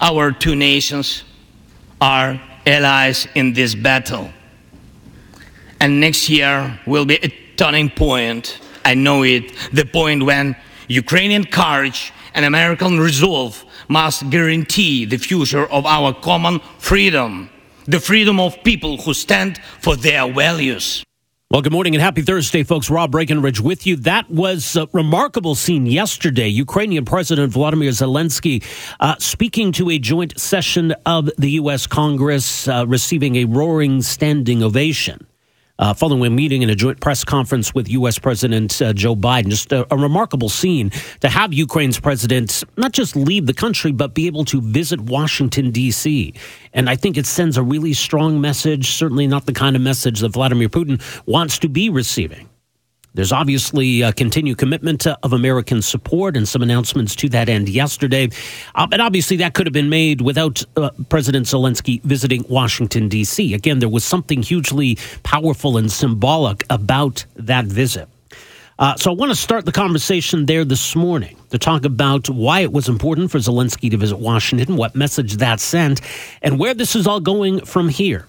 Our two nations are allies in this battle. And next year will be a turning point. I know it, the point when Ukrainian courage and American resolve must guarantee the future of our common freedom, the freedom of people who stand for their values. Well, good morning and happy Thursday, folks. Rob Breckenridge with you. That was a remarkable scene yesterday. Ukrainian President Vladimir Zelensky uh, speaking to a joint session of the U.S. Congress, uh, receiving a roaring standing ovation uh, following a meeting in a joint press conference with U.S. President uh, Joe Biden. Just a, a, remarkable scene to have Ukraine's president not just leave the country, but be able to visit Washington, D.C. And I think it sends a really strong message, certainly not the kind of message that Vladimir Putin wants to be receiving. There's obviously a continued commitment of American support and some announcements to that end yesterday. Uh, but obviously, that could have been made without uh, President Zelensky visiting Washington, D.C. Again, there was something hugely powerful and symbolic about that visit. Uh, so I want to start the conversation there this morning to talk about why it was important for Zelensky to visit Washington, what message that sent, and where this is all going from here.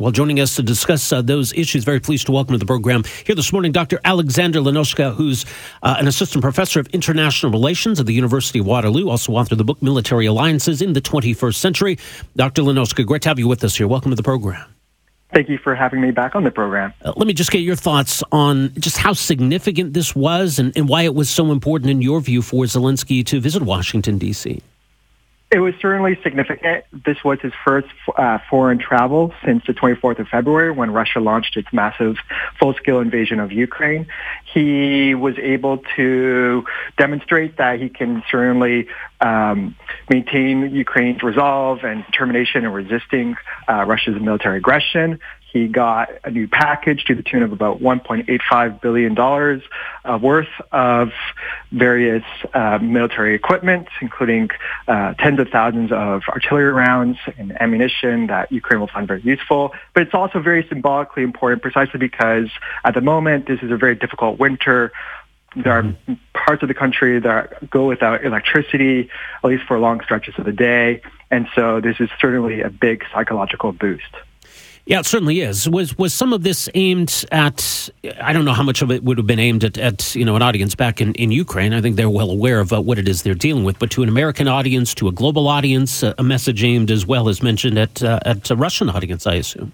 Well, joining us to discuss uh, those issues, very pleased to welcome to the program here this morning Dr. Alexander Lanoszka, who's uh, an assistant professor of international relations at the University of Waterloo, also authored the book Military Alliances in the 21st Century. Dr. Lanoszka, great to have you with us here. Welcome to the program. Thank you for having me back on the program. Uh, let me just get your thoughts on just how significant this was and, and why it was so important, in your view, for Zelensky to visit Washington, D.C. It was certainly significant. This was his first uh, foreign travel since the 24th of February when Russia launched its massive full-scale invasion of Ukraine. He was able to demonstrate that he can certainly um, maintain Ukraine's resolve and determination in resisting uh, Russia's military aggression. He got a new package to the tune of about $1.85 billion uh, worth of various uh, military equipment, including uh, tens of thousands of artillery rounds and ammunition that Ukraine will find very useful. But it's also very symbolically important precisely because at the moment this is a very difficult winter. There are mm-hmm. parts of the country that go without electricity, at least for long stretches of the day. And so this is certainly a big psychological boost. Yeah, it certainly is. Was was some of this aimed at? I don't know how much of it would have been aimed at, at you know an audience back in, in Ukraine. I think they're well aware of uh, what it is they're dealing with. But to an American audience, to a global audience, uh, a message aimed as well as mentioned at uh, at a Russian audience, I assume.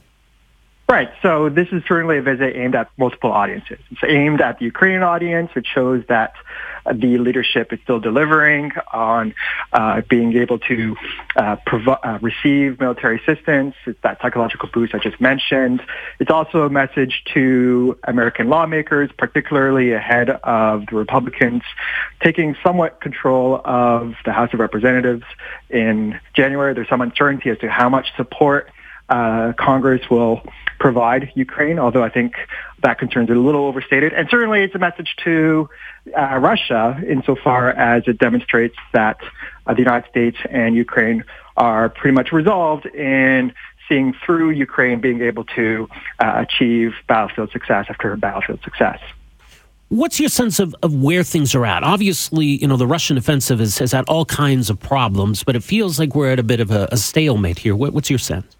Right. So this is certainly a visit aimed at multiple audiences. It's aimed at the Ukrainian audience. It shows that the leadership is still delivering on uh, being able to uh, prov- uh, receive military assistance. It's that psychological boost I just mentioned. It's also a message to American lawmakers, particularly ahead of the Republicans taking somewhat control of the House of Representatives in January. There's some uncertainty as to how much support uh, Congress will provide Ukraine, although I think that concern is a little overstated. And certainly it's a message to uh, Russia insofar as it demonstrates that uh, the United States and Ukraine are pretty much resolved in seeing through Ukraine being able to uh, achieve battlefield success after battlefield success. What's your sense of, of where things are at? Obviously, you know, the Russian offensive has, has had all kinds of problems, but it feels like we're at a bit of a, a stalemate here. What, what's your sense?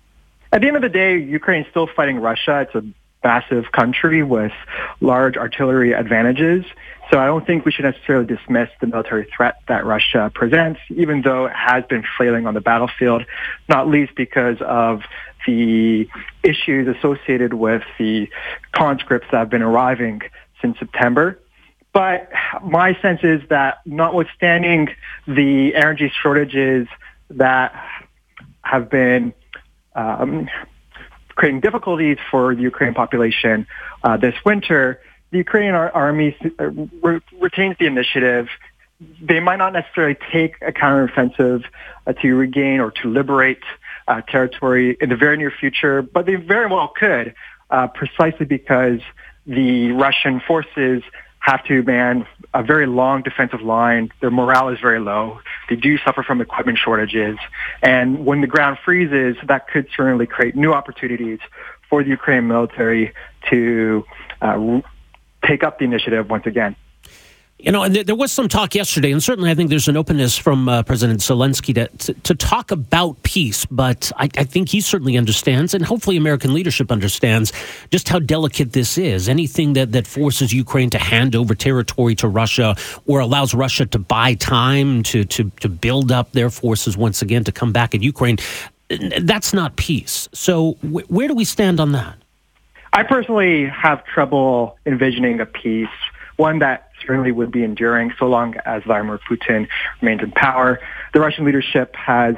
At the end of the day, Ukraine is still fighting Russia. It's a massive country with large artillery advantages. So I don't think we should necessarily dismiss the military threat that Russia presents, even though it has been flailing on the battlefield, not least because of the issues associated with the conscripts that have been arriving since September. But my sense is that notwithstanding the energy shortages that have been um, creating difficulties for the Ukrainian population uh, this winter, the Ukrainian army uh, re- retains the initiative. They might not necessarily take a counteroffensive uh, to regain or to liberate uh, territory in the very near future, but they very well could, uh, precisely because the Russian forces have to man a very long defensive line. Their morale is very low. They do suffer from equipment shortages. And when the ground freezes, that could certainly create new opportunities for the Ukrainian military to uh, take up the initiative once again. You know, and there was some talk yesterday, and certainly I think there's an openness from uh, President Zelensky to, to, to, talk about peace. But I, I, think he certainly understands, and hopefully American leadership understands just how delicate this is. Anything that, that forces Ukraine to hand over territory to Russia or allows Russia to buy time to, to, to build up their forces once again to come back at Ukraine, that's not peace. So, wh- where do we stand on that? I personally have trouble envisioning a peace one that certainly would be enduring so long as Vladimir Putin remains in power. The Russian leadership has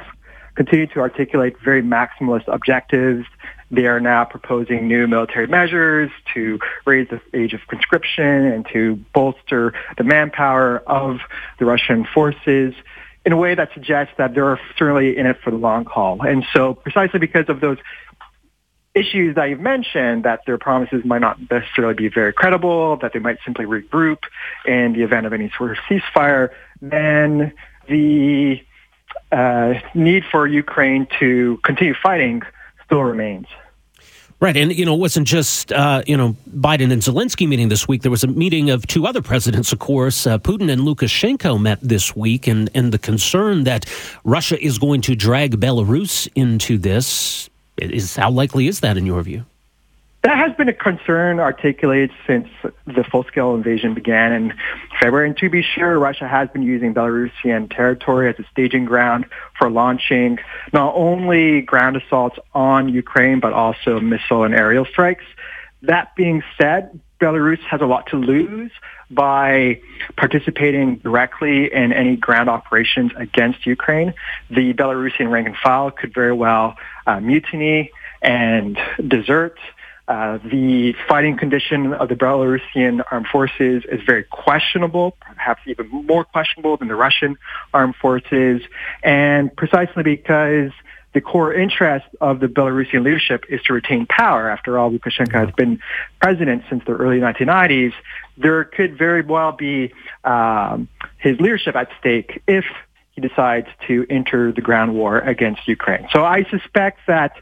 continued to articulate very maximalist objectives. They are now proposing new military measures to raise the age of conscription and to bolster the manpower of the Russian forces in a way that suggests that they're certainly in it for the long haul. And so precisely because of those issues that you've mentioned, that their promises might not necessarily be very credible, that they might simply regroup in the event of any sort of ceasefire, then the uh, need for Ukraine to continue fighting still remains. Right, and you know, it wasn't just uh, you know Biden and Zelensky meeting this week. There was a meeting of two other presidents, of course. Uh, Putin and Lukashenko met this week, and and the concern that Russia is going to drag Belarus into this is how likely is that in your view? That has been a concern articulated since the full-scale invasion began in February. And to be sure, Russia has been using Belarusian territory as a staging ground for launching not only ground assaults on Ukraine, but also missile and aerial strikes. That being said, Belarus has a lot to lose by participating directly in any ground operations against Ukraine. The Belarusian rank and file could very well uh, mutiny and desert. Uh, the fighting condition of the Belarusian armed forces is very questionable, perhaps even more questionable than the Russian armed forces, and precisely because the core interest of the Belarusian leadership is to retain power. After all, Lukashenko has been president since the early 1990s. There could very well be um, his leadership at stake if he decides to enter the ground war against Ukraine. So I suspect that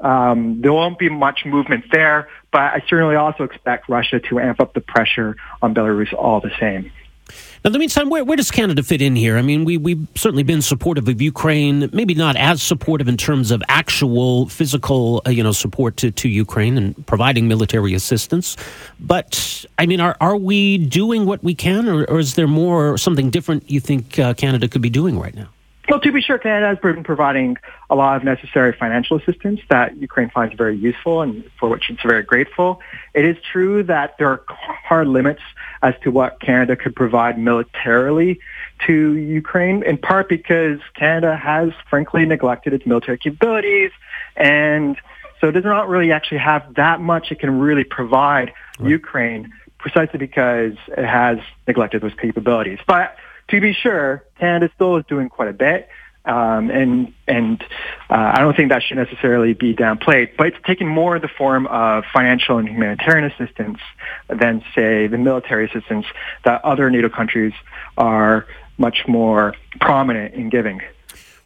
um, there won't be much movement there, but I certainly also expect Russia to amp up the pressure on Belarus all the same. Now, in the meantime, where, where does Canada fit in here? I mean, we, we've certainly been supportive of Ukraine, maybe not as supportive in terms of actual physical, uh, you know, support to, to Ukraine and providing military assistance. But, I mean, are, are we doing what we can, or, or is there more, something different you think uh, Canada could be doing right now? Well, to be sure, Canada has been providing a lot of necessary financial assistance that Ukraine finds very useful and for which it's very grateful. It is true that there are hard limits as to what Canada could provide militarily to Ukraine, in part because Canada has frankly neglected its military capabilities and so it does not really actually have that much it can really provide right. Ukraine precisely because it has neglected those capabilities. But to be sure, Canada still is doing quite a bit. Um, and and uh, I don't think that should necessarily be downplayed, but it's taking more the form of financial and humanitarian assistance than, say, the military assistance that other NATO countries are much more prominent in giving.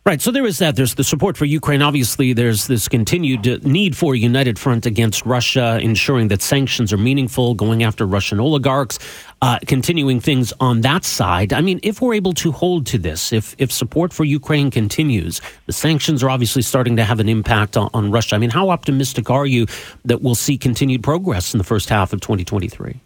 Right. So there is that. There's the support for Ukraine. Obviously, there's this continued need for a united front against Russia, ensuring that sanctions are meaningful, going after Russian oligarchs, uh, continuing things on that side. I mean, if we're able to hold to this, if if support for Ukraine continues, the sanctions are obviously starting to have an impact on, on Russia. I mean, how optimistic are you that we'll see continued progress in the first half of 2023?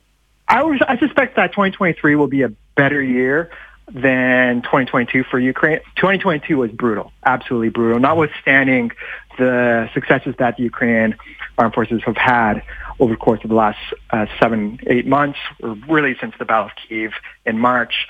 I, was, I suspect that 2023 will be a better year than 2022 for Ukraine. 2022 was brutal, absolutely brutal, notwithstanding the successes that the Ukrainian armed forces have had over the course of the last uh, seven, eight months, or really since the Battle of Kiev in March.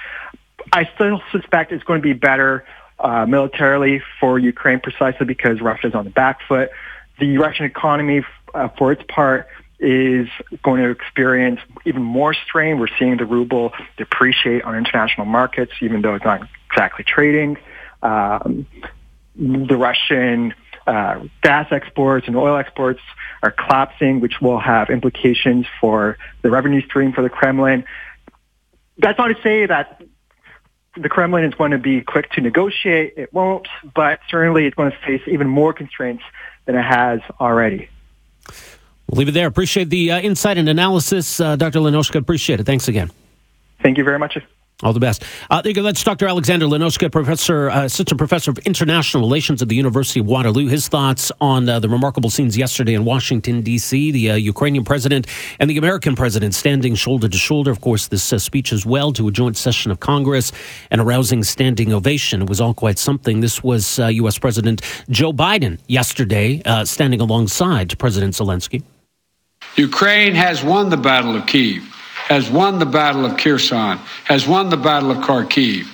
I still suspect it's going to be better uh, militarily for Ukraine precisely because Russia is on the back foot. The Russian economy, uh, for its part, is going to experience even more strain. We're seeing the ruble depreciate on international markets, even though it's not exactly trading. Um, the Russian uh, gas exports and oil exports are collapsing, which will have implications for the revenue stream for the Kremlin. That's not to say that the Kremlin is going to be quick to negotiate. It won't, but certainly it's going to face even more constraints than it has already. We'll leave it there. Appreciate the uh, insight and analysis, uh, Dr. Lanoszka. Appreciate it. Thanks again. Thank you very much. All the best. Uh, there you go. That's Dr. Alexander Lanoszka, professor, uh, assistant professor of international relations at the University of Waterloo. His thoughts on uh, the remarkable scenes yesterday in Washington, D.C., the uh, Ukrainian president and the American president standing shoulder to shoulder. Of course, this uh, speech as well to a joint session of Congress and a rousing standing ovation. It was all quite something. This was U.S. Uh, president Joe Biden yesterday standing alongside President Zelensky. Ukraine has won the Battle of Kiev has won the Battle of Kherson, has won the Battle of Kharkiv.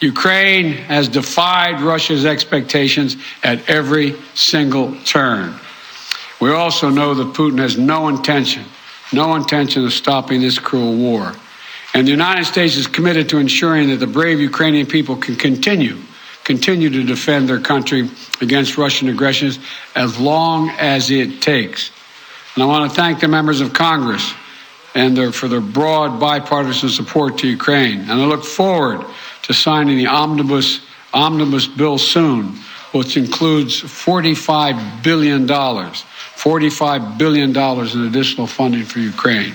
Ukraine has defied Russia's expectations at every single turn. We also know that Putin has no intention, no intention of stopping this cruel war. And the United States is committed to ensuring that the brave Ukrainian people can continue, continue to defend their country against Russian aggressions as long as it takes. And I want to thank the members of Congress and their, for their broad bipartisan support to Ukraine. And I look forward to signing the omnibus, omnibus bill soon, which includes $45 billion, $45 billion in additional funding for Ukraine.